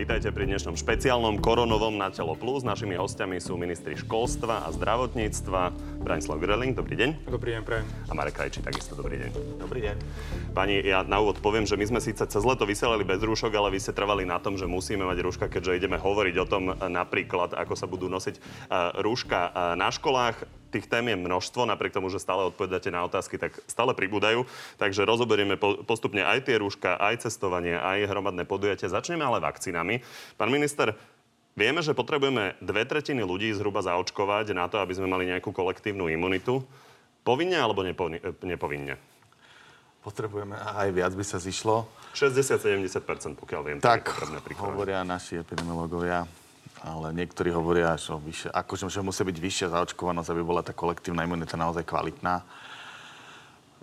Vítajte pri dnešnom špeciálnom koronovom na Telo Plus. Našimi hostiami sú ministri školstva a zdravotníctva Branislav Greling, dobrý deň. Dobrý deň, prajem. A Marek Krajčí, takisto dobrý deň. Dobrý deň. Pani, ja na úvod poviem, že my sme síce cez leto vysielali bez rúšok, ale vy ste trvali na tom, že musíme mať rúška, keďže ideme hovoriť o tom napríklad, ako sa budú nosiť rúška na školách tých tém je množstvo, napriek tomu, že stále odpovedáte na otázky, tak stále pribúdajú. Takže rozoberieme postupne aj tie rúška, aj cestovanie, aj hromadné podujatia. Začneme ale vakcínami. Pán minister, vieme, že potrebujeme dve tretiny ľudí zhruba zaočkovať na to, aby sme mali nejakú kolektívnu imunitu. Povinne alebo nepovinne? Potrebujeme aj viac by sa zišlo. 60-70%, pokiaľ viem. Tak hovoria naši epidemiológovia ale niektorí hovoria, že, vyššie, akože, že musí byť vyššia zaočkovanosť, aby bola tá kolektívna imunita naozaj kvalitná.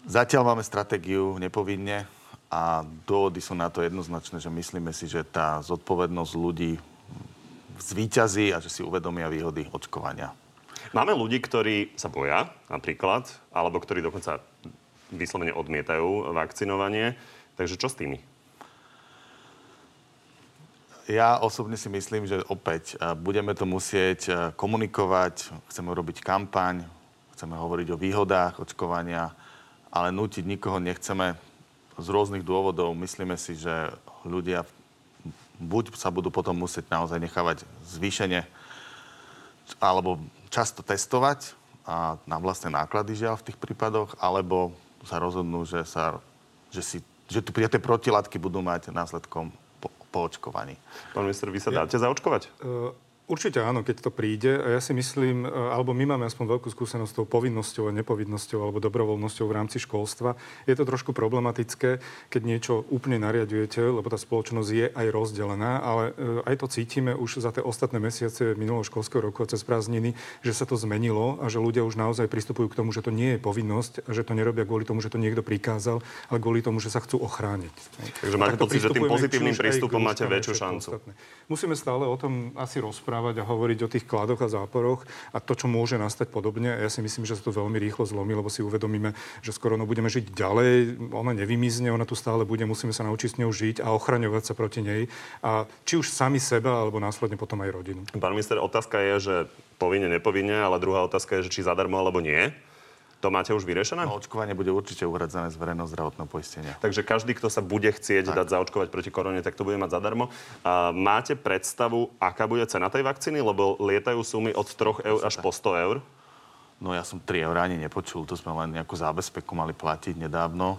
Zatiaľ máme stratégiu nepovinne a dôvody sú na to jednoznačné, že myslíme si, že tá zodpovednosť ľudí zvíťazí a že si uvedomia výhody očkovania. Máme ľudí, ktorí sa boja napríklad, alebo ktorí dokonca vyslovene odmietajú vakcinovanie. Takže čo s tými? Ja osobne si myslím, že opäť e, budeme to musieť e, komunikovať, chceme robiť kampaň, chceme hovoriť o výhodách očkovania, ale nútiť nikoho nechceme z rôznych dôvodov. Myslíme si, že ľudia buď sa budú potom musieť naozaj nechávať zvýšenie alebo často testovať a na vlastné náklady žiaľ v tých prípadoch, alebo sa rozhodnú, že, sa, že, si, že tie protilátky budú mať následkom po očkovaní. Pán minister, vy sa dáte ja, zaočkovať? Uh, Určite áno, keď to príde. Ja si myslím, e, alebo my máme aspoň veľkú skúsenosť s tou povinnosťou a nepovinnosťou alebo dobrovoľnosťou v rámci školstva. Je to trošku problematické, keď niečo úplne nariadujete, lebo tá spoločnosť je aj rozdelená, ale e, aj to cítime už za tie ostatné mesiace minulého školského roku a cez prázdniny, že sa to zmenilo a že ľudia už naozaj pristupujú k tomu, že to nie je povinnosť a že to nerobia kvôli tomu, že to niekto prikázal, ale kvôli tomu, že sa chcú ochrániť. Takže máte pocit, že tým pozitívnym prístupom máte väčšiu šancu. Ostatné. Musíme stále o tom asi rozprávať rozprávať a hovoriť o tých kladoch a záporoch a to, čo môže nastať podobne. Ja si myslím, že sa to veľmi rýchlo zlomí, lebo si uvedomíme, že skoro no budeme žiť ďalej, ona nevymizne, ona tu stále bude, musíme sa naučiť s ňou žiť a ochraňovať sa proti nej. A či už sami seba, alebo následne potom aj rodinu. Pán minister, otázka je, že povinne, nepovinne, ale druhá otázka je, že či zadarmo alebo nie. To máte už vyriešené? No, očkovanie bude určite uhradzané z verejného zdravotného poistenia. Takže každý, kto sa bude chcieť tak. dať zaočkovať proti korone, tak to bude mať zadarmo. A máte predstavu, aká bude cena tej vakcíny? Lebo lietajú sumy od 3 eur až po 100 eur. No ja som 3 eur ani nepočul, to sme len nejakú zábezpeku mali platiť nedávno.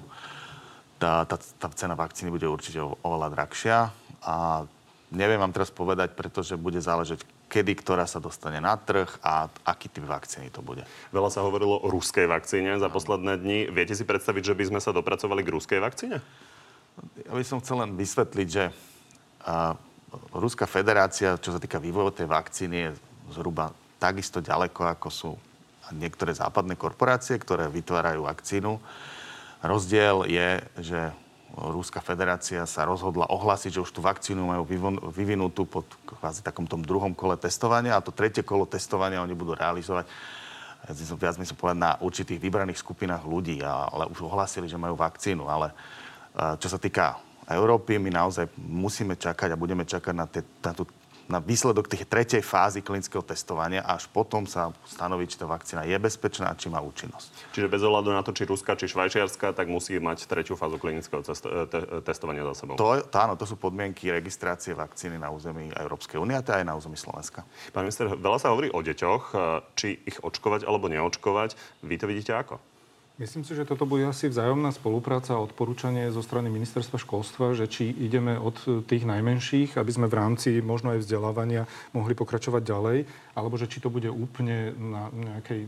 Tá, tá, tá cena vakcíny bude určite oveľa drahšia a neviem vám teraz povedať, pretože bude záležať, kedy ktorá sa dostane na trh a aký typ vakcíny to bude. Veľa sa hovorilo o ruskej vakcíne za posledné dni. Viete si predstaviť, že by sme sa dopracovali k ruskej vakcíne? Ja by som chcel len vysvetliť, že a, Ruská federácia, čo sa týka vývoja tej vakcíny, je zhruba takisto ďaleko, ako sú niektoré západné korporácie, ktoré vytvárajú vakcínu. Rozdiel je, že Ruská federácia sa rozhodla ohlásiť, že už tú vakcínu majú vyvinutú pod kvázi takom tom druhom kole testovania a to tretie kolo testovania oni budú realizovať viac mi sa povedať na určitých vybraných skupinách ľudí, ale už ohlásili, že majú vakcínu. Ale čo sa týka Európy, my naozaj musíme čakať a budeme čakať na, tie, na tú na výsledok tej tretej fázy klinického testovania a až potom sa stanoviť, či tá vakcína je bezpečná a či má účinnosť. Čiže bez ohľadu na to, či Ruska, či Švajčiarska, tak musí mať tretiu fázu klinického e, te- testovania za sebou. To, to, áno, to sú podmienky registrácie vakcíny na území Európskej únie a aj na území Slovenska. Pán minister, veľa sa hovorí o deťoch, e, či ich očkovať alebo neočkovať. Vy to vidíte ako? Myslím si, že toto bude asi vzájomná spolupráca a odporúčanie zo strany ministerstva školstva, že či ideme od tých najmenších, aby sme v rámci možno aj vzdelávania mohli pokračovať ďalej, alebo že či to bude úplne na nejakej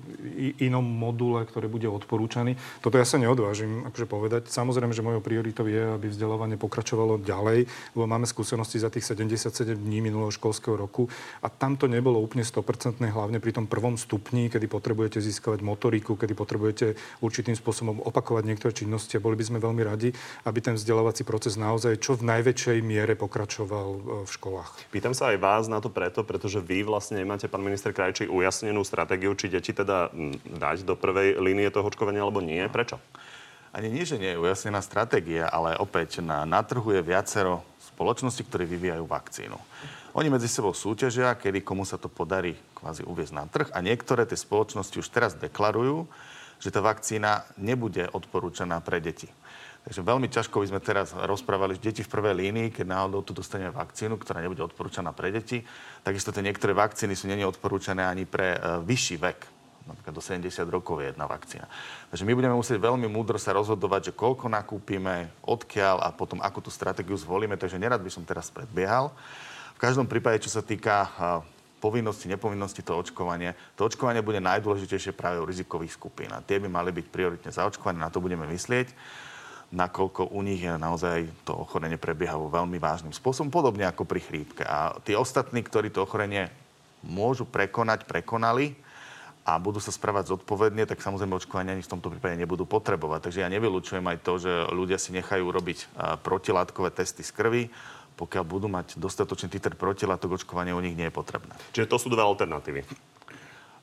inom module, ktorý bude odporúčaný. Toto ja sa neodvážim akože povedať. Samozrejme, že mojou prioritou je, aby vzdelávanie pokračovalo ďalej, lebo máme skúsenosti za tých 77 dní minulého školského roku a tam to nebolo úplne 100%, hlavne pri tom prvom stupni, kedy potrebujete získavať motoriku, kedy potrebujete určitým spôsobom opakovať niektoré činnosti a boli by sme veľmi radi, aby ten vzdelávací proces naozaj čo v najväčšej miere pokračoval e, v školách. Pýtam sa aj vás na to preto, pretože vy vlastne nemáte pán minister Krajčí ujasnenú stratégiu, či deti teda dať do prvej línie toho očkovania alebo nie. Prečo? Ani nie, že nie je ujasnená stratégia, ale opäť na, na trhu je viacero spoločnosti, ktoré vyvíjajú vakcínu. Oni medzi sebou súťažia, kedy komu sa to podarí kvázi uviezť na trh a niektoré tie spoločnosti už teraz deklarujú, že tá vakcína nebude odporúčaná pre deti. Takže veľmi ťažko by sme teraz rozprávali, že deti v prvej línii, keď náhodou tu dostaneme vakcínu, ktorá nebude odporúčaná pre deti. Takisto tie niektoré vakcíny sú není odporúčané ani pre uh, vyšší vek. Napríklad do 70 rokov je jedna vakcína. Takže my budeme musieť veľmi múdro sa rozhodovať, že koľko nakúpime, odkiaľ a potom ako tú stratégiu zvolíme. Takže nerad by som teraz predbiehal. V každom prípade, čo sa týka uh, povinnosti, nepovinnosti to očkovanie. To očkovanie bude najdôležitejšie práve u rizikových skupín. A tie by mali byť prioritne zaočkované, na to budeme myslieť nakoľko u nich je naozaj to ochorenie prebieha vo veľmi vážnym spôsobom, podobne ako pri chrípke. A tí ostatní, ktorí to ochorenie môžu prekonať, prekonali a budú sa správať zodpovedne, tak samozrejme očkovania ani v tomto prípade nebudú potrebovať. Takže ja nevylučujem aj to, že ľudia si nechajú robiť protilátkové testy z krvi, pokiaľ budú mať dostatočný titer protilátok, očkovanie u nich nie je potrebné. Čiže to sú dve alternatívy.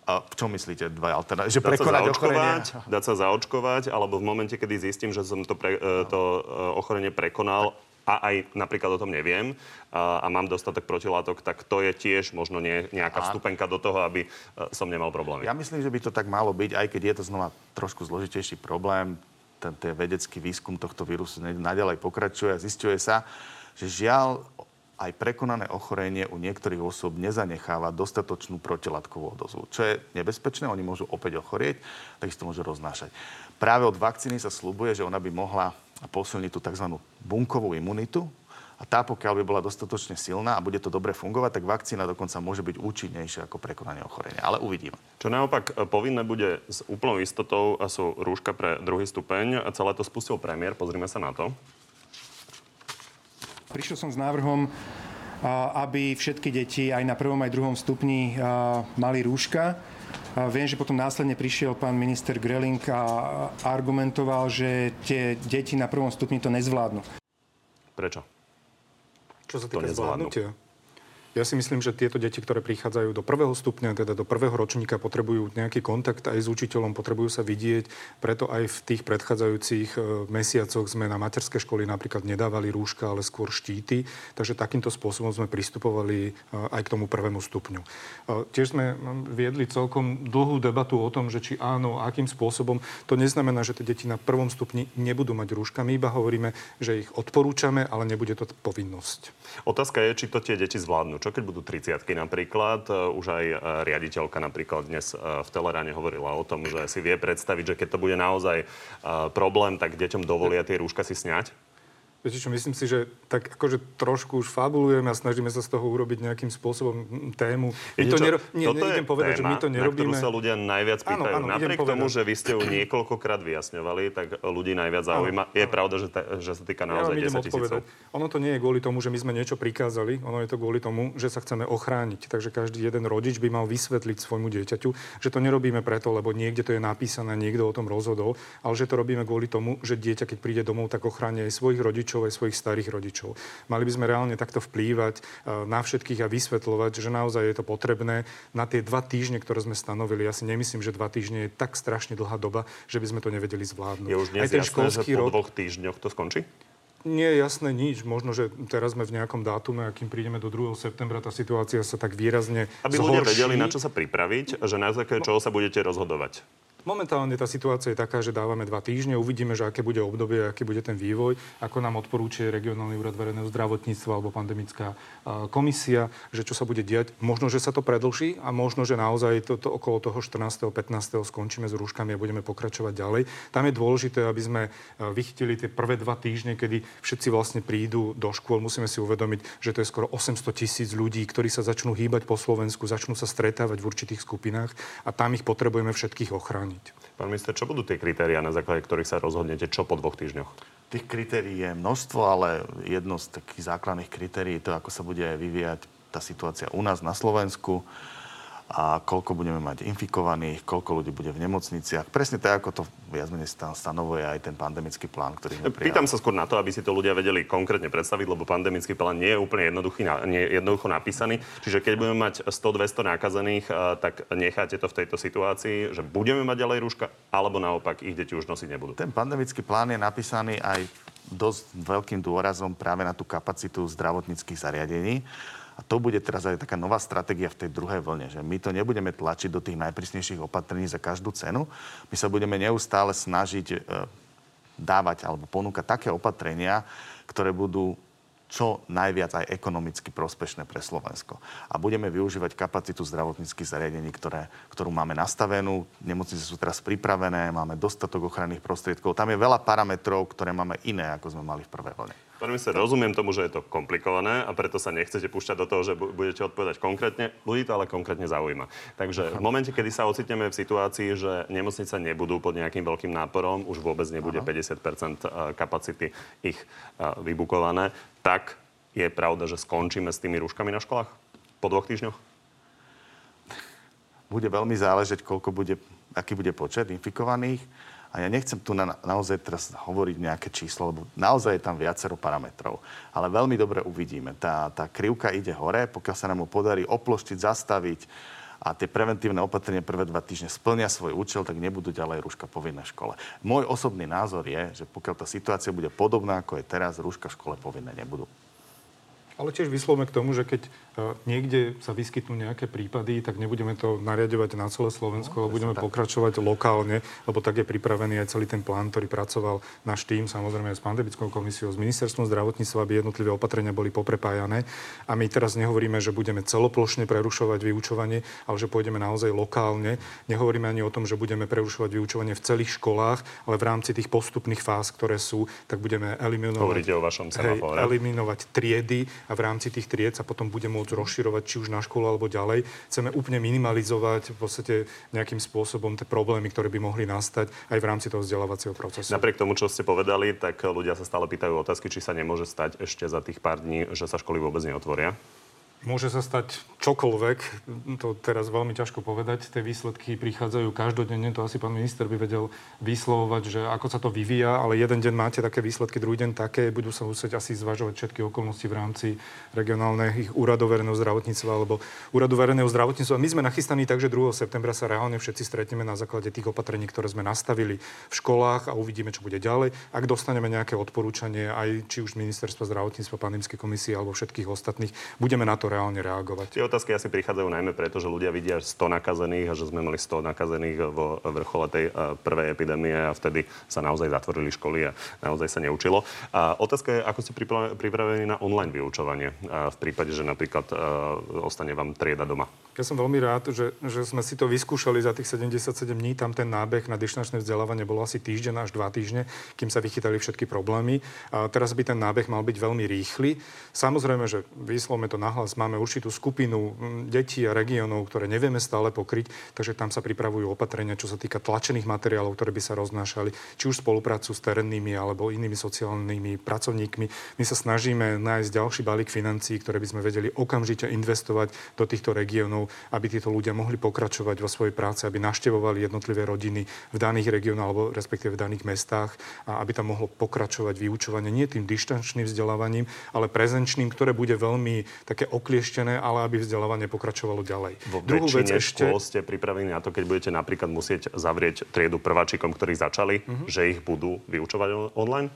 A v čom myslíte dva alternatívy? Že dať sa zaočkovať, dať sa zaočkovať, alebo v momente, kedy zistím, že som to, pre, e, to e, ochorenie prekonal a aj napríklad o tom neviem a, a mám dostatok protilátok, tak to je tiež možno nie, nejaká vstupenka do toho, aby e, som nemal problémy. Ja myslím, že by to tak malo byť, aj keď je to znova trošku zložitejší problém. Ten, ten vedecký výskum tohto vírusu naďalej pokračuje a zistuje sa, že žiaľ aj prekonané ochorenie u niektorých osôb nezanecháva dostatočnú protilátkovú odozvu. Čo je nebezpečné, oni môžu opäť ochorieť, takisto môžu roznášať. Práve od vakcíny sa slúbuje, že ona by mohla posilniť tú tzv. bunkovú imunitu, a tá, pokiaľ by bola dostatočne silná a bude to dobre fungovať, tak vakcína dokonca môže byť účinnejšia ako prekonanie ochorenia. Ale uvidíme. Čo naopak e, povinné bude s úplnou istotou sú rúška pre druhý stupeň. Celé to spustil premiér, pozrime sa na to. Prišiel som s návrhom, aby všetky deti aj na prvom, aj druhom stupni mali rúška. Viem, že potom následne prišiel pán minister Greling a argumentoval, že tie deti na prvom stupni to nezvládnu. Prečo? Čo sa týka zvládnutia? Ja si myslím, že tieto deti, ktoré prichádzajú do prvého stupňa, teda do prvého ročníka, potrebujú nejaký kontakt aj s učiteľom, potrebujú sa vidieť. Preto aj v tých predchádzajúcich e, mesiacoch sme na materské školy napríklad nedávali rúška, ale skôr štíty. Takže takýmto spôsobom sme pristupovali e, aj k tomu prvému stupňu. E, tiež sme viedli celkom dlhú debatu o tom, že či áno, akým spôsobom. To neznamená, že tie deti na prvom stupni nebudú mať rúška. My iba hovoríme, že ich odporúčame, ale nebude to povinnosť. Otázka je, či to tie deti zvládnu. Čo keď budú 30 napríklad? E, už aj e, riaditeľka napríklad dnes e, v Teleráne hovorila o tom, že si vie predstaviť, že keď to bude naozaj problém, tak deťom dovolia tie rúška si sňať? Viete čo, myslím si, že tak akože trošku už fabulujeme a snažíme sa z toho urobiť nejakým spôsobom tému. My to nero... Nie, Toto neidem povedať, téma, že my to nerobíme. Na sa ľudia najviac pýtajú. Áno, áno, Napriek tomu, že vy ste ju niekoľkokrát vyjasňovali, tak ľudí najviac zaujíma. Áno, je áno. pravda, že, ta, že sa týka naozaj ja 10 tisícov. Ono to nie je kvôli tomu, že my sme niečo prikázali, ono je to kvôli tomu, že sa chceme ochrániť. Takže každý jeden rodič by mal vysvetliť svojmu dieťaťu, že to nerobíme preto, lebo niekde to je napísané, niekto o tom rozhodol, ale že to robíme kvôli tomu, že dieťa, keď príde domov, tak ochráni aj svojich rodičov, aj svojich starých rodičov. Mali by sme reálne takto vplývať e, na všetkých a vysvetľovať, že naozaj je to potrebné na tie dva týždne, ktoré sme stanovili. Ja si nemyslím, že dva týždne je tak strašne dlhá doba, že by sme to nevedeli zvládnuť. Je už dnes Aj ten jasné, že po rok... dvoch týždňoch to skončí? nie je jasné nič. Možno, že teraz sme v nejakom dátume, akým prídeme do 2. septembra, tá situácia sa tak výrazne Aby zhorší. ľudia vedeli, na čo sa pripraviť, že na základe no. čoho sa budete rozhodovať. Momentálne tá situácia je taká, že dávame dva týždne, uvidíme, že aké bude obdobie, aký bude ten vývoj, ako nám odporúčie regionálny úrad verejného zdravotníctva alebo pandemická komisia, že čo sa bude diať. Možno, že sa to predlží a možno, že naozaj to, to okolo toho 14. 15. skončíme s rúškami a budeme pokračovať ďalej. Tam je dôležité, aby sme vychytili tie prvé dva týždne, kedy všetci vlastne prídu do škôl. Musíme si uvedomiť, že to je skoro 800 tisíc ľudí, ktorí sa začnú hýbať po Slovensku, začnú sa stretávať v určitých skupinách a tam ich potrebujeme všetkých ochrániť zmeniť. Pán minister, čo budú tie kritéria, na základe ktorých sa rozhodnete, čo po dvoch týždňoch? Tých kritérií je množstvo, ale jedno z takých základných kritérií je to, ako sa bude vyvíjať tá situácia u nás na Slovensku a koľko budeme mať infikovaných, koľko ľudí bude v nemocniciach. Presne tak, ako to viac menej stanovuje aj ten pandemický plán, ktorý sme Pýtam sa skôr na to, aby si to ľudia vedeli konkrétne predstaviť, lebo pandemický plán nie je úplne jednoduchý, nie je jednoducho napísaný. Čiže keď budeme mať 100-200 nakazených, tak necháte to v tejto situácii, že budeme mať ďalej rúška, alebo naopak ich deti už nosiť nebudú. Ten pandemický plán je napísaný aj dosť veľkým dôrazom práve na tú kapacitu zdravotníckých zariadení. A to bude teraz aj taká nová stratégia v tej druhej vlne, že my to nebudeme tlačiť do tých najprísnejších opatrení za každú cenu. My sa budeme neustále snažiť e, dávať alebo ponúkať také opatrenia, ktoré budú čo najviac aj ekonomicky prospešné pre Slovensko. A budeme využívať kapacitu zdravotníckých zariadení, ktoré, ktorú máme nastavenú. Nemocnice sú teraz pripravené, máme dostatok ochranných prostriedkov. Tam je veľa parametrov, ktoré máme iné, ako sme mali v prvej vlne. Pán minister, rozumiem tomu, že je to komplikované a preto sa nechcete púšťať do toho, že budete odpovedať konkrétne. Ľudí to ale konkrétne zaujíma. Takže v momente, kedy sa ocitneme v situácii, že nemocnice nebudú pod nejakým veľkým náporom, už vôbec nebude 50 eh, kapacity ich eh, vybukované, tak je pravda, že skončíme s tými rúškami na školách po dvoch týždňoch? Bude veľmi záležať, koľko bude, aký bude počet infikovaných a ja nechcem tu na, naozaj teraz hovoriť nejaké číslo, lebo naozaj je tam viacero parametrov. Ale veľmi dobre uvidíme. Tá, tá krivka ide hore, pokiaľ sa nám ho podarí oploštiť, zastaviť a tie preventívne opatrenia prvé dva týždne splnia svoj účel, tak nebudú ďalej rúška povinné v škole. Môj osobný názor je, že pokiaľ tá situácia bude podobná, ako je teraz, rúška v škole povinné nebudú. Ale tiež vyslovme k tomu, že keď niekde sa vyskytnú nejaké prípady, tak nebudeme to nariadovať na celé Slovensko, ale budeme pokračovať lokálne, lebo tak je pripravený aj celý ten plán, ktorý pracoval náš tým, samozrejme aj s pandemickou komisiou, s ministerstvom zdravotníctva, aby jednotlivé opatrenia boli poprepájané. A my teraz nehovoríme, že budeme celoplošne prerušovať vyučovanie, ale že pôjdeme naozaj lokálne. Nehovoríme ani o tom, že budeme prerušovať vyučovanie v celých školách, ale v rámci tých postupných fáz, ktoré sú, tak budeme eliminovať, Hovoríte o vašom hej, eliminovať triedy a v rámci tých tried sa potom bude môcť rozširovať či už na školu alebo ďalej. Chceme úplne minimalizovať v podstate nejakým spôsobom tie problémy, ktoré by mohli nastať aj v rámci toho vzdelávacieho procesu. Napriek tomu, čo ste povedali, tak ľudia sa stále pýtajú otázky, či sa nemôže stať ešte za tých pár dní, že sa školy vôbec neotvoria. Môže sa stať čokoľvek, to teraz veľmi ťažko povedať. Tie výsledky prichádzajú každodenne, to asi pán minister by vedel vyslovovať, že ako sa to vyvíja, ale jeden deň máte také výsledky, druhý deň také, budú sa musieť asi zvažovať všetky okolnosti v rámci regionálnych úradov verejného zdravotníctva alebo úradu verejného zdravotníctva. My sme nachystaní tak, že 2. septembra sa reálne všetci stretneme na základe tých opatrení, ktoré sme nastavili v školách a uvidíme, čo bude ďalej. Ak dostaneme nejaké odporúčanie aj či už ministerstva zdravotníctva, pandemickej komisie alebo všetkých ostatných, budeme na to reálne reagovať. Tie otázky asi prichádzajú najmä preto, že ľudia vidia 100 nakazených a že sme mali 100 nakazených vo vrchole tej eh, prvej epidémie a vtedy sa naozaj zatvorili školy a naozaj sa neučilo. A otázka je, ako ste pripravení na online vyučovanie v prípade, že napríklad eh, ostane vám trieda doma. Ja som veľmi rád, že, že sme si to vyskúšali za tých 77 dní. Tam ten nábeh na dištančné vzdelávanie bol asi týždeň až dva týždne, kým sa vychytali všetky problémy. A teraz by ten nábeh mal byť veľmi rýchly. Samozrejme, že vyslovme to nahlas, máme určitú skupinu detí a regiónov, ktoré nevieme stále pokryť, takže tam sa pripravujú opatrenia, čo sa týka tlačených materiálov, ktoré by sa roznášali, či už spoluprácu s terénnymi alebo inými sociálnymi pracovníkmi. My sa snažíme nájsť ďalší balík financií, ktoré by sme vedeli okamžite investovať do týchto regiónov, aby títo ľudia mohli pokračovať vo svojej práci, aby naštevovali jednotlivé rodiny v daných regiónoch alebo respektíve v daných mestách a aby tam mohlo pokračovať vyučovanie nie tým dištančným vzdelávaním, ale prezenčným, ktoré bude veľmi také oklieštené, ale aby vzdelávanie pokračovalo ďalej. Vo Druhú vec ešte... ste pripravení na to, keď budete napríklad musieť zavrieť triedu prváčikom, ktorí začali, uh-huh. že ich budú vyučovať online?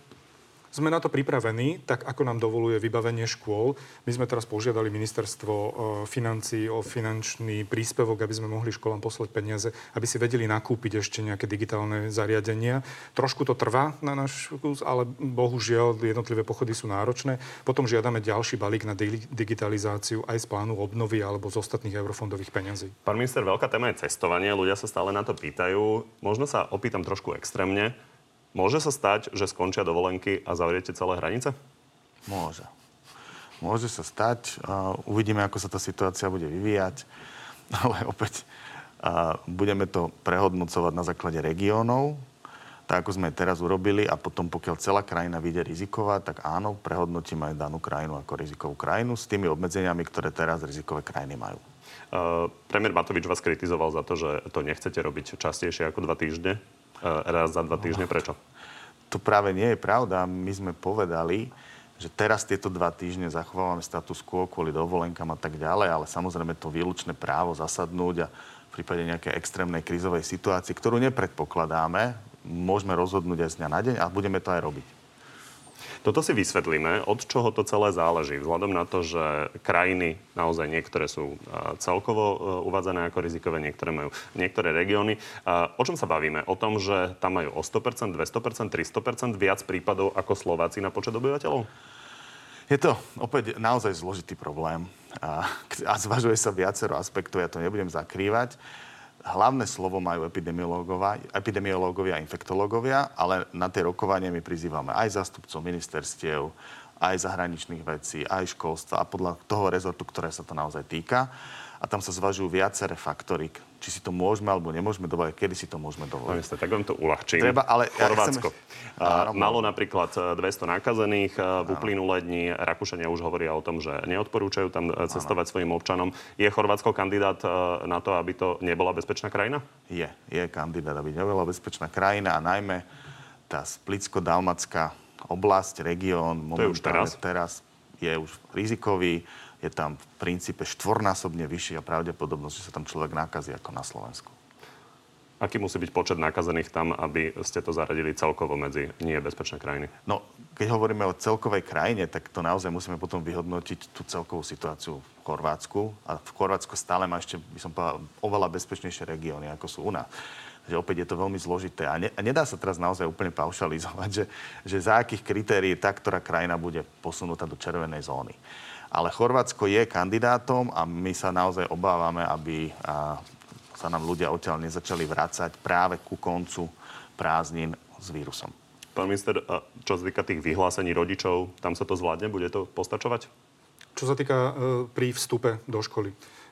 Sme na to pripravení, tak ako nám dovoluje vybavenie škôl. My sme teraz požiadali ministerstvo e, financí o finančný príspevok, aby sme mohli školám poslať peniaze, aby si vedeli nakúpiť ešte nejaké digitálne zariadenia. Trošku to trvá na náš kus, ale bohužiaľ jednotlivé pochody sú náročné. Potom žiadame ďalší balík na digitalizáciu aj z plánu obnovy alebo z ostatných eurofondových peniazí. Pán minister, veľká téma je cestovanie. Ľudia sa stále na to pýtajú. Možno sa opýtam trošku extrémne. Môže sa stať, že skončia dovolenky a zavriete celé hranice? Môže. Môže sa stať. Uvidíme, ako sa tá situácia bude vyvíjať. Ale opäť budeme to prehodnocovať na základe regiónov, tak ako sme teraz urobili a potom pokiaľ celá krajina vyjde rizikovať, tak áno, prehodnotíme aj danú krajinu ako rizikovú krajinu s tými obmedzeniami, ktoré teraz rizikové krajiny majú. Uh, premiér Matovič vás kritizoval za to, že to nechcete robiť častejšie ako dva týždne. Eh, raz za dva týždne. Prečo? To práve nie je pravda. My sme povedali, že teraz tieto dva týždne zachovávame status quo kvôli dovolenkám a tak ďalej, ale samozrejme to výlučné právo zasadnúť a v prípade nejakej extrémnej krízovej situácii, ktorú nepredpokladáme, môžeme rozhodnúť aj z dňa na deň a budeme to aj robiť. Toto si vysvetlíme, od čoho to celé záleží. Vzhľadom na to, že krajiny naozaj niektoré sú celkovo e, uvádzané ako rizikové, niektoré majú niektoré regióny. O čom sa bavíme? O tom, že tam majú o 100%, 200%, 300% viac prípadov ako Slováci na počet obyvateľov? Je to opäť naozaj zložitý problém a zvažuje sa viacero aspektov, ja to nebudem zakrývať. Hlavné slovo majú epidemiológovia a infektológovia, ale na tie rokovanie my prizývame aj zástupcov ministerstiev, aj zahraničných vecí, aj školstva a podľa toho rezortu, ktoré sa to naozaj týka. A tam sa zvažujú viaceré faktory, či si to môžeme alebo nemôžeme dovoliť, kedy si to môžeme dovoliť. Minister, tak vám to uľahčím. Treba, ale Chorvátsko. Ja chcem... Malo napríklad 200 e, nakazených v uplynulé dni. Rakúšania už hovoria o tom, že neodporúčajú tam e, cestovať Áno. svojim občanom. Je Chorvátsko kandidát e, na to, aby to nebola bezpečná krajina? Je. Je kandidát, aby nebola bezpečná krajina a najmä tá Splitsko-Dalmacká oblasť, región, momentálne teraz. teraz je už rizikový je tam v princípe štvornásobne vyššia pravdepodobnosť, že sa tam človek nakazí ako na Slovensku. Aký musí byť počet nakazených tam, aby ste to zaradili celkovo medzi nie bezpečné krajiny? No, keď hovoríme o celkovej krajine, tak to naozaj musíme potom vyhodnotiť tú celkovú situáciu v Chorvátsku. A v Chorvátsku stále má ešte, by som povedal, oveľa bezpečnejšie regióny, ako sú u nás. Takže opäť je to veľmi zložité. A, ne, a nedá sa teraz naozaj úplne paušalizovať, že, že za akých kritérií tá, ktorá krajina bude posunutá do červenej zóny. Ale Chorvátsko je kandidátom a my sa naozaj obávame, aby sa nám ľudia odtiaľ nezačali vrácať práve ku koncu prázdnin s vírusom. Pán minister, čo sa tých vyhlásení rodičov, tam sa to zvládne? Bude to postačovať? Čo sa týka e, pri vstupe do školy.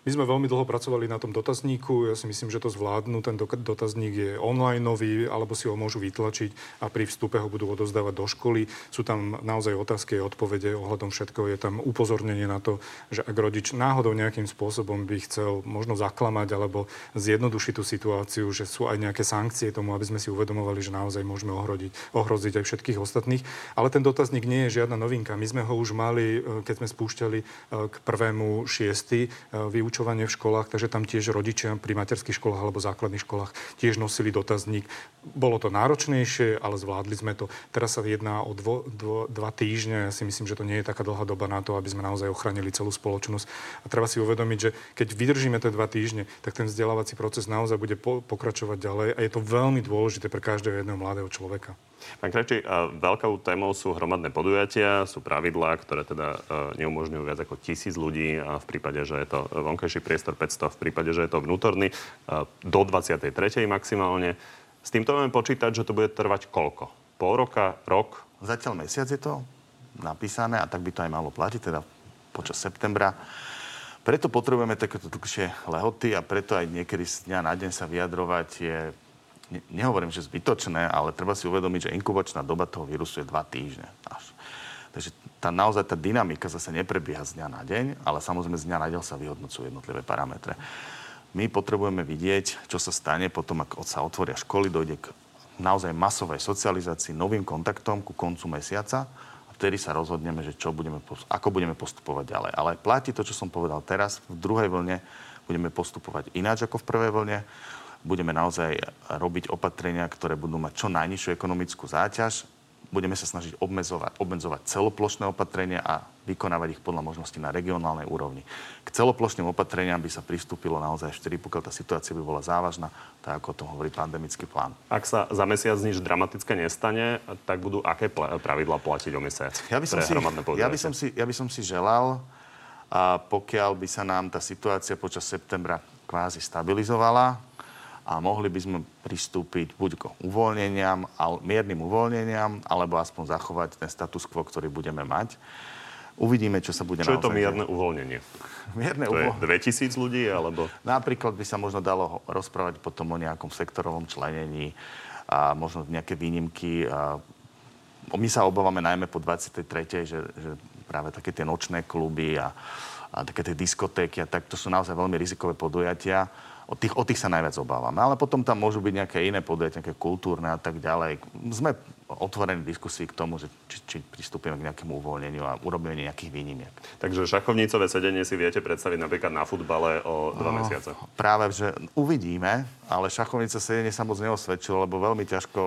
My sme veľmi dlho pracovali na tom dotazníku. Ja si myslím, že to zvládnu. Ten dotazník je online nový, alebo si ho môžu vytlačiť a pri vstupe ho budú odozdávať do školy. Sú tam naozaj otázky a odpovede ohľadom všetko. Je tam upozornenie na to, že ak rodič náhodou nejakým spôsobom by chcel možno zaklamať alebo zjednodušiť tú situáciu, že sú aj nejaké sankcie tomu, aby sme si uvedomovali, že naozaj môžeme ohrodiť, ohroziť aj všetkých ostatných. Ale ten dotazník nie je žiadna novinka. My sme ho už mali, e, keď sme spúšťali e, k prvému šiesti e, vyučovanie v školách, takže tam tiež rodičia pri materských školách alebo základných školách tiež nosili dotazník. Bolo to náročnejšie, ale zvládli sme to. Teraz sa jedná o dvo, dvo, dva týždne. Ja si myslím, že to nie je taká dlhá doba na to, aby sme naozaj ochránili celú spoločnosť. A treba si uvedomiť, že keď vydržíme tie dva týždne, tak ten vzdelávací proces naozaj bude po, pokračovať ďalej a je to veľmi dôležité pre každého jedného mladého človeka. Pán Krajčí, veľkou témou sú hromadné podujatia, sú pravidlá, ktoré teda neumožňujú viac ako tisíc ľudí a v prípade, že je to vonkajší priestor 500, v prípade, že je to vnútorný, do 23. maximálne. S týmto máme počítať, že to bude trvať koľko? Pol roka, rok? Zatiaľ mesiac je to napísané a tak by to aj malo platiť, teda počas septembra. Preto potrebujeme takéto dlhšie lehoty a preto aj niekedy z dňa na deň sa vyjadrovať je nehovorím, že zbytočné, ale treba si uvedomiť, že inkubačná doba toho vírusu je dva týždne až. Takže tá, naozaj tá dynamika zase neprebieha z dňa na deň, ale samozrejme z dňa na deň sa vyhodnocujú jednotlivé parametre. My potrebujeme vidieť, čo sa stane potom, ak sa otvoria školy, dojde k naozaj masovej socializácii, novým kontaktom ku koncu mesiaca a vtedy sa rozhodneme, že čo budeme, ako budeme postupovať ďalej. Ale platí to, čo som povedal teraz. V druhej vlne budeme postupovať ináč ako v prvej vlne budeme naozaj robiť opatrenia, ktoré budú mať čo najnižšiu ekonomickú záťaž. Budeme sa snažiť obmedzovať, obmedzovať celoplošné opatrenia a vykonávať ich podľa možností na regionálnej úrovni. K celoplošným opatreniam by sa pristúpilo naozaj vtedy, pokiaľ tá situácia by bola závažná, tak ako o tom hovorí pandemický plán. Ak sa za mesiac nič dramatické nestane, tak budú aké pravidla platiť o mesiac? Ja by som, si, ja by som, si, ja by som si želal, a pokiaľ by sa nám tá situácia počas septembra kvázi stabilizovala, a mohli by sme pristúpiť buď k uvoľneniam, miernym uvoľneniam, alebo aspoň zachovať ten status quo, ktorý budeme mať. Uvidíme, čo sa bude Čo je to mierne uvoľnenie? Mierne to uvoľnenie. je 2000 ľudí, alebo... Napríklad by sa možno dalo rozprávať potom o nejakom sektorovom členení a možno nejaké výnimky. A my sa obávame najmä po 23. že, že práve také tie nočné kluby a, a také tie diskotéky a tak, to sú naozaj veľmi rizikové podujatia O tých, o tých sa najviac obávame. Ale potom tam môžu byť nejaké iné podujatia, nejaké kultúrne a tak ďalej. Sme otvorený diskusii k tomu, že či, či pristúpime k nejakému uvoľneniu a urobíme nejakých výnimiek. Takže šachovnicové sedenie si viete predstaviť napríklad na futbale o dva no, mesiace? Práve, že uvidíme, ale šachovnice sedenie sa moc neosvedčilo, lebo veľmi ťažko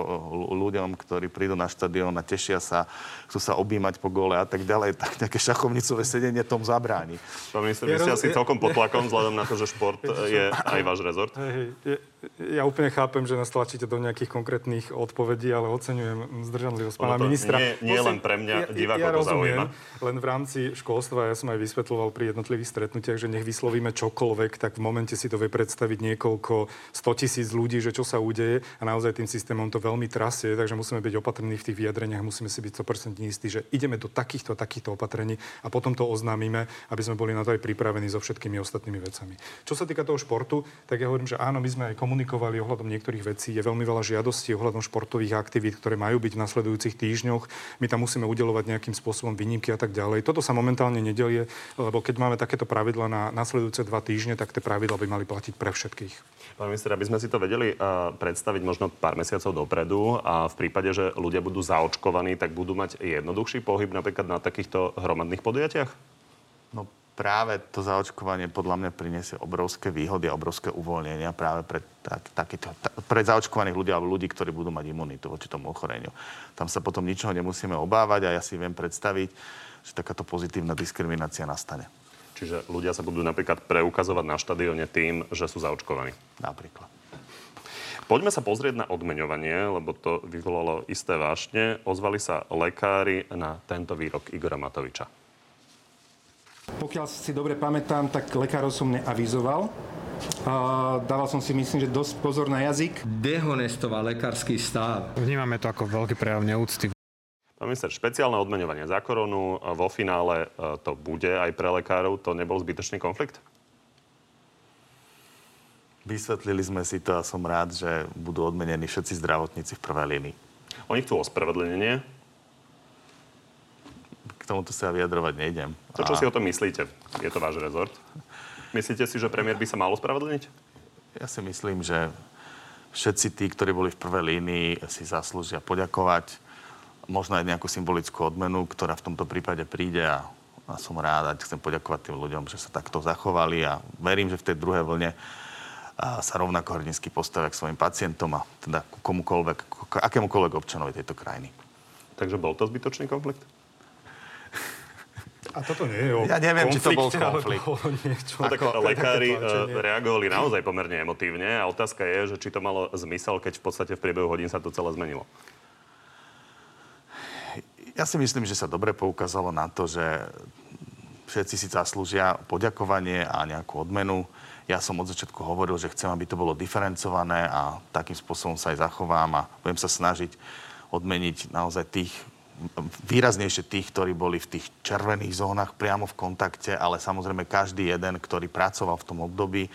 ľuďom, ktorí prídu na štadión a tešia sa, chcú sa objímať po gole a tak ďalej, tak nejaké šachovnicové sedenie tom zabráni. Pán minister, vy ste asi celkom pod tlakom vzhľadom na to, že šport je aj váš rezort. Hej, hej, ja úplne chápem, že nás tlačíte do nejakých konkrétnych odpovedí, ale oceňujem zdržanlivosť pána ministra. Nie, nie len pre mňa, divákov ja, ja to rozumiem, zaujíma. Len v rámci školstva, ja som aj vysvetľoval pri jednotlivých stretnutiach, že nech vyslovíme čokoľvek, tak v momente si to vie predstaviť niekoľko 100 tisíc ľudí, že čo sa udeje a naozaj tým systémom to veľmi trasie, takže musíme byť opatrní v tých vyjadreniach, musíme si byť 100% istí, že ideme do takýchto takýchto opatrení a potom to oznámime, aby sme boli na to aj pripravení so všetkými ostatnými vecami. Čo sa týka toho športu, tak ja hovorím, že áno, my sme aj komunikovali ohľadom niektorých vecí. Je veľmi veľa žiadostí ohľadom športových aktivít, ktoré majú byť v nasledujúcich týždňoch. My tam musíme udelovať nejakým spôsobom výnimky a tak ďalej. Toto sa momentálne nedelie, lebo keď máme takéto pravidla na nasledujúce dva týždne, tak tie pravidla by mali platiť pre všetkých. Pán minister, aby sme si to vedeli uh, predstaviť možno pár mesiacov dopredu a v prípade, že ľudia budú zaočkovaní, tak budú mať jednoduchší pohyb napríklad na takýchto hromadných podujatiach? Práve to zaočkovanie podľa mňa priniesie obrovské výhody a obrovské uvoľnenia práve pre, tak, takýto, ta, pre zaočkovaných ľudí alebo ľudí, ktorí budú mať imunitu voči tomu ochoreniu. Tam sa potom ničoho nemusíme obávať a ja si viem predstaviť, že takáto pozitívna diskriminácia nastane. Čiže ľudia sa budú napríklad preukazovať na štadióne tým, že sú zaočkovaní. Napríklad. Poďme sa pozrieť na odmeňovanie, lebo to vyvolalo isté vášne. Ozvali sa lekári na tento výrok Igora Matoviča. Pokiaľ si dobre pamätám, tak lekárov som neavizoval. A dával som si, myslím, že dosť pozor na jazyk. Dehonestoval lekársky stav. Vnímame to ako veľký prejav neúcty. Pán minister, špeciálne odmeňovanie za koronu vo finále e, to bude aj pre lekárov. To nebol zbytočný konflikt? Vysvetlili sme si to a som rád, že budú odmenení všetci zdravotníci v prvej línii. Oni chcú ospravedlnenie, k tomuto sa vyjadrovať nejdem. To, čo a... si o tom myslíte? Je to váš rezort? Myslíte si, že premiér by sa mal ospravedlniť? Ja si myslím, že všetci tí, ktorí boli v prvej línii, si zaslúžia poďakovať. Možno aj nejakú symbolickú odmenu, ktorá v tomto prípade príde a, a som rád a chcem poďakovať tým ľuďom, že sa takto zachovali a verím, že v tej druhej vlne a sa rovnako hrdinsky postavia k svojim pacientom a teda ku komukoľvek, k akémukoľvek občanovi tejto krajiny. Takže bol to zbytočný konflikt? A toto nie je o Ja neviem, či to bol konflikt. Niečo. No, tak lekári uh, reagovali naozaj pomerne emotívne a otázka je, že či to malo zmysel, keď v podstate v priebehu hodín sa to celé zmenilo. Ja si myslím, že sa dobre poukázalo na to, že všetci si zaslúžia poďakovanie a nejakú odmenu. Ja som od začiatku hovoril, že chcem, aby to bolo diferencované a takým spôsobom sa aj zachovám a budem sa snažiť odmeniť naozaj tých výraznejšie tých, ktorí boli v tých červených zónach priamo v kontakte, ale samozrejme každý jeden, ktorý pracoval v tom období,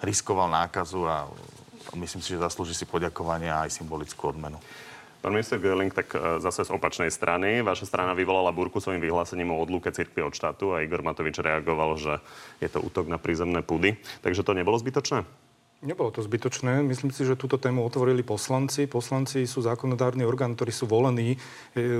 riskoval nákazu a myslím si, že zaslúži si poďakovanie a aj symbolickú odmenu. Pán minister Gerling, tak e, zase z opačnej strany. Vaša strana vyvolala burku svojim vyhlásením o odluke cirkvi od štátu a Igor Matovič reagoval, že je to útok na prízemné púdy. Takže to nebolo zbytočné? Nebolo to zbytočné. Myslím si, že túto tému otvorili poslanci. Poslanci sú zákonodárny orgán, ktorí sú volení e,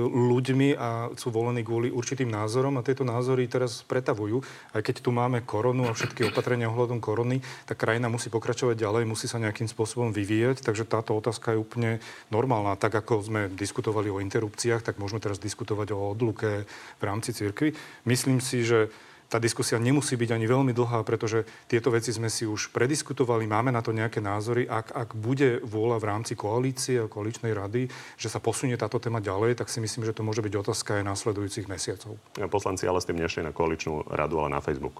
ľuďmi a sú volení kvôli určitým názorom a tieto názory teraz pretavujú. Aj keď tu máme koronu a všetky opatrenia ohľadom korony, tak krajina musí pokračovať ďalej, musí sa nejakým spôsobom vyvíjať. Takže táto otázka je úplne normálna. Tak ako sme diskutovali o interrupciách, tak môžeme teraz diskutovať o odluke v rámci cirkvi. Myslím si, že tá diskusia nemusí byť ani veľmi dlhá, pretože tieto veci sme si už prediskutovali, máme na to nejaké názory. Ak, ak bude vôľa v rámci koalície a koaličnej rady, že sa posunie táto téma ďalej, tak si myslím, že to môže byť otázka aj následujúcich mesiacov. Poslanci ale s tým nešli na koaličnú radu, ale na Facebook.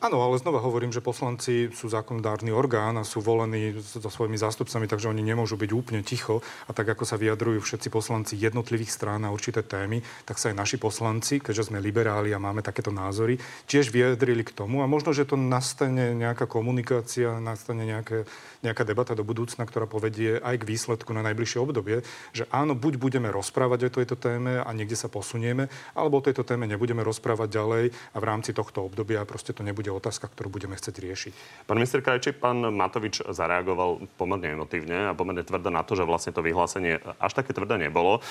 Áno, ale znova hovorím, že poslanci sú zákonodárny orgán a sú volení so svojimi zástupcami, takže oni nemôžu byť úplne ticho. A tak ako sa vyjadrujú všetci poslanci jednotlivých strán na určité témy, tak sa aj naši poslanci, keďže sme liberáli a máme takéto názory, tiež vyjadrili k tomu. A možno, že to nastane nejaká komunikácia, nastane nejaké, nejaká debata do budúcna, ktorá povedie aj k výsledku na najbližšie obdobie, že áno, buď budeme rozprávať o tejto téme a niekde sa posunieme, alebo o tejto téme nebudeme rozprávať ďalej a v rámci tohto obdobia proste to nebude bude otázka, ktorú budeme chcieť riešiť. Pán minister Krajčí, pán Matovič zareagoval pomerne emotívne a pomerne tvrdo na to, že vlastne to vyhlásenie až také tvrdé nebolo.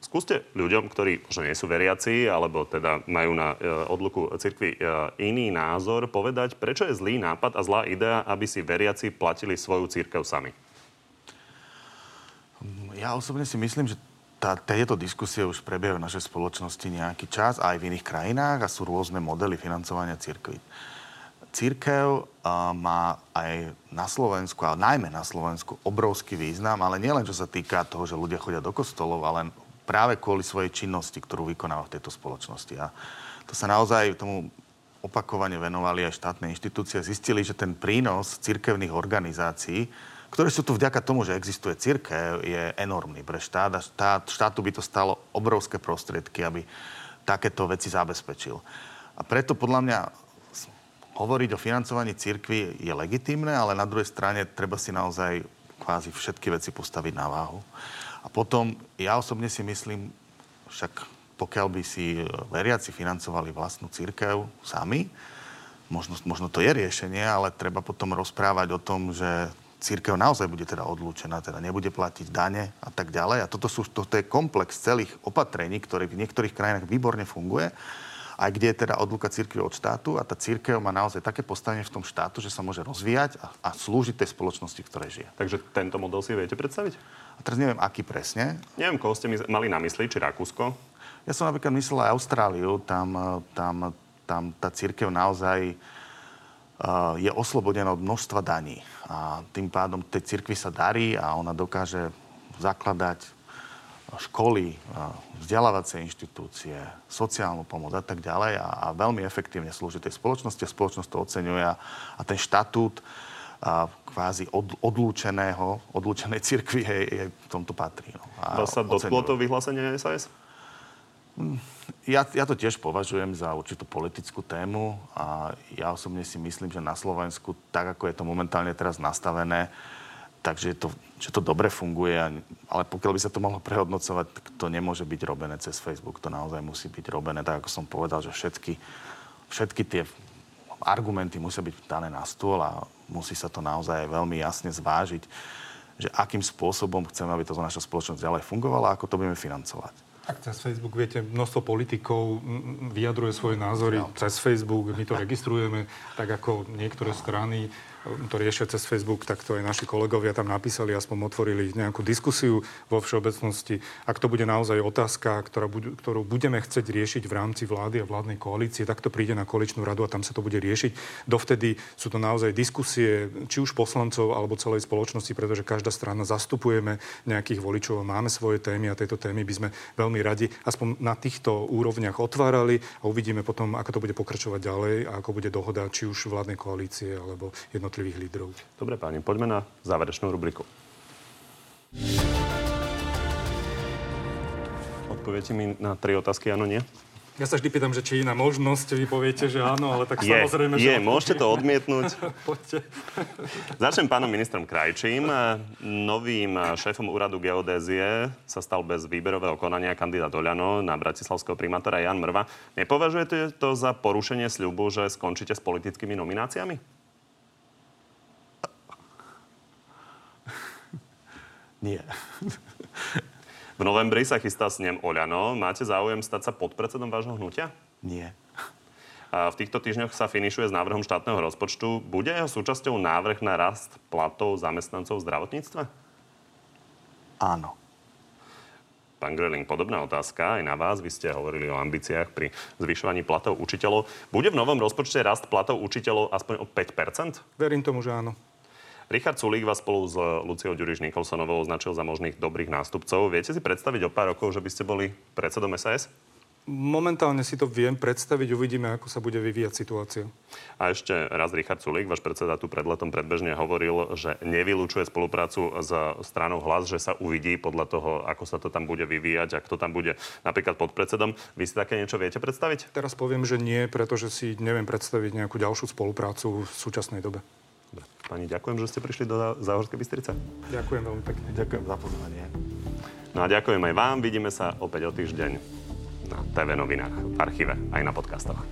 Skúste ľuďom, ktorí možno nie sú veriaci, alebo teda majú na e, odluku cirkvi e, iný názor, povedať, prečo je zlý nápad a zlá idea, aby si veriaci platili svoju církev sami. Ja osobne si myslím, že tá, tieto diskusie už prebiehajú v našej spoločnosti nejaký čas, aj v iných krajinách a sú rôzne modely financovania církvy. Církev uh, má aj na Slovensku, ale najmä na Slovensku, obrovský význam, ale nielen čo sa týka toho, že ľudia chodia do kostolov, ale práve kvôli svojej činnosti, ktorú vykonáva v tejto spoločnosti. A to sa naozaj tomu opakovane venovali aj štátne inštitúcie. Zistili, že ten prínos cirkevných organizácií, ktoré sú tu vďaka tomu, že existuje církev, je enormný pre štát a štát, štátu by to stalo obrovské prostriedky, aby takéto veci zabezpečil. A preto podľa mňa hovoriť o financovaní církvy je legitímne, ale na druhej strane treba si naozaj kvázi všetky veci postaviť na váhu. A potom ja osobne si myslím, však pokiaľ by si veriaci financovali vlastnú církev sami, možno, možno to je riešenie, ale treba potom rozprávať o tom, že církev naozaj bude teda odlúčená, teda nebude platiť dane a tak ďalej. A toto, sú, toto je komplex celých opatrení, ktoré v niektorých krajinách výborne funguje aj kde je teda odluka církvy od štátu a tá církev má naozaj také postavenie v tom štátu, že sa môže rozvíjať a, a slúžiť tej spoločnosti, v ktorej žije. Takže tento model si viete predstaviť? A teraz neviem, aký presne. Neviem, koho ste mali na mysli, či Rakúsko? Ja som napríklad myslel aj Austráliu, tam, tam, tam tá církev naozaj je oslobodená od množstva daní. A tým pádom tej cirkvi sa darí a ona dokáže zakladať školy, vzdelávacie inštitúcie, sociálnu pomoc a tak ďalej a, a veľmi efektívne slúži tej spoločnosti spoločnosť to oceňuje a, a ten štatút a kvázi od, odlúčeného, odlúčenej cirkvi je, je v tomto patrí. No. A sa dotklo to vyhlásenie SAS? Ja, ja to tiež považujem za určitú politickú tému a ja osobne si myslím, že na Slovensku, tak ako je to momentálne teraz nastavené, takže to, že to dobre funguje, ale pokiaľ by sa to mohlo prehodnocovať, tak to nemôže byť robené cez Facebook. To naozaj musí byť robené, tak ako som povedal, že všetky, všetky tie argumenty musia byť dané na stôl a musí sa to naozaj veľmi jasne zvážiť, že akým spôsobom chceme, aby to naša spoločnosť ďalej fungovala a ako to budeme financovať. Tak cez Facebook, viete, množstvo politikov vyjadruje svoje názory no. cez Facebook, my to registrujeme, tak ako niektoré strany to riešia cez Facebook, tak to aj naši kolegovia tam napísali, aspoň otvorili nejakú diskusiu vo všeobecnosti. Ak to bude naozaj otázka, ktorá buď, ktorú budeme chcieť riešiť v rámci vlády a vládnej koalície, tak to príde na koaličnú radu a tam sa to bude riešiť. Dovtedy sú to naozaj diskusie, či už poslancov alebo celej spoločnosti, pretože každá strana zastupujeme nejakých voličov a máme svoje témy a tieto témy by sme veľmi radi aspoň na týchto úrovniach otvárali a uvidíme potom, ako to bude pokračovať ďalej a ako bude dohoda či už vládnej koalície alebo jedno jednotlivých lídrov. Dobre páni, poďme na záverečnú rubriku. Odpoviete mi na tri otázky, áno, nie? Ja sa vždy pýtam, že či je iná možnosť, vy poviete, že áno, ale tak je, samozrejme, je, že... Môžete to odmietnúť. Poďte. Začnem pánom ministrom Krajčím. Novým šéfom úradu geodézie sa stal bez výberového konania kandidát Oľano na bratislavského primátora Jan Mrva. Nepovažujete to za porušenie sľubu, že skončíte s politickými nomináciami? Nie. v novembri sa chystá snem Oľano. Máte záujem stať sa podpredsedom vášho hnutia? Nie. A v týchto týždňoch sa finišuje s návrhom štátneho rozpočtu. Bude jeho súčasťou návrh na rast platov zamestnancov v zdravotníctve? Áno. Pán Greling, podobná otázka aj na vás. Vy ste hovorili o ambíciách pri zvyšovaní platov učiteľov. Bude v novom rozpočte rast platov učiteľov aspoň o 5% Verím tomu, že áno. Richard Sulík vás spolu s Luciou Ďuriš Nikolsonovou označil za možných dobrých nástupcov. Viete si predstaviť o pár rokov, že by ste boli predsedom SAS? Momentálne si to viem predstaviť, uvidíme, ako sa bude vyvíjať situácia. A ešte raz Richard Sulík, váš predseda tu pred letom predbežne hovoril, že nevylúčuje spoluprácu s stranou hlas, že sa uvidí podľa toho, ako sa to tam bude vyvíjať a kto tam bude napríklad pod predsedom. Vy si také niečo viete predstaviť? Teraz poviem, že nie, pretože si neviem predstaviť nejakú ďalšiu spoluprácu v súčasnej dobe. Pani, ďakujem, že ste prišli do Záhorskej Bystrice. Ďakujem veľmi pekne. Ďakujem za pozvanie. No a ďakujem aj vám. Vidíme sa opäť o týždeň na TV novinách, v archíve, aj na podcastoch.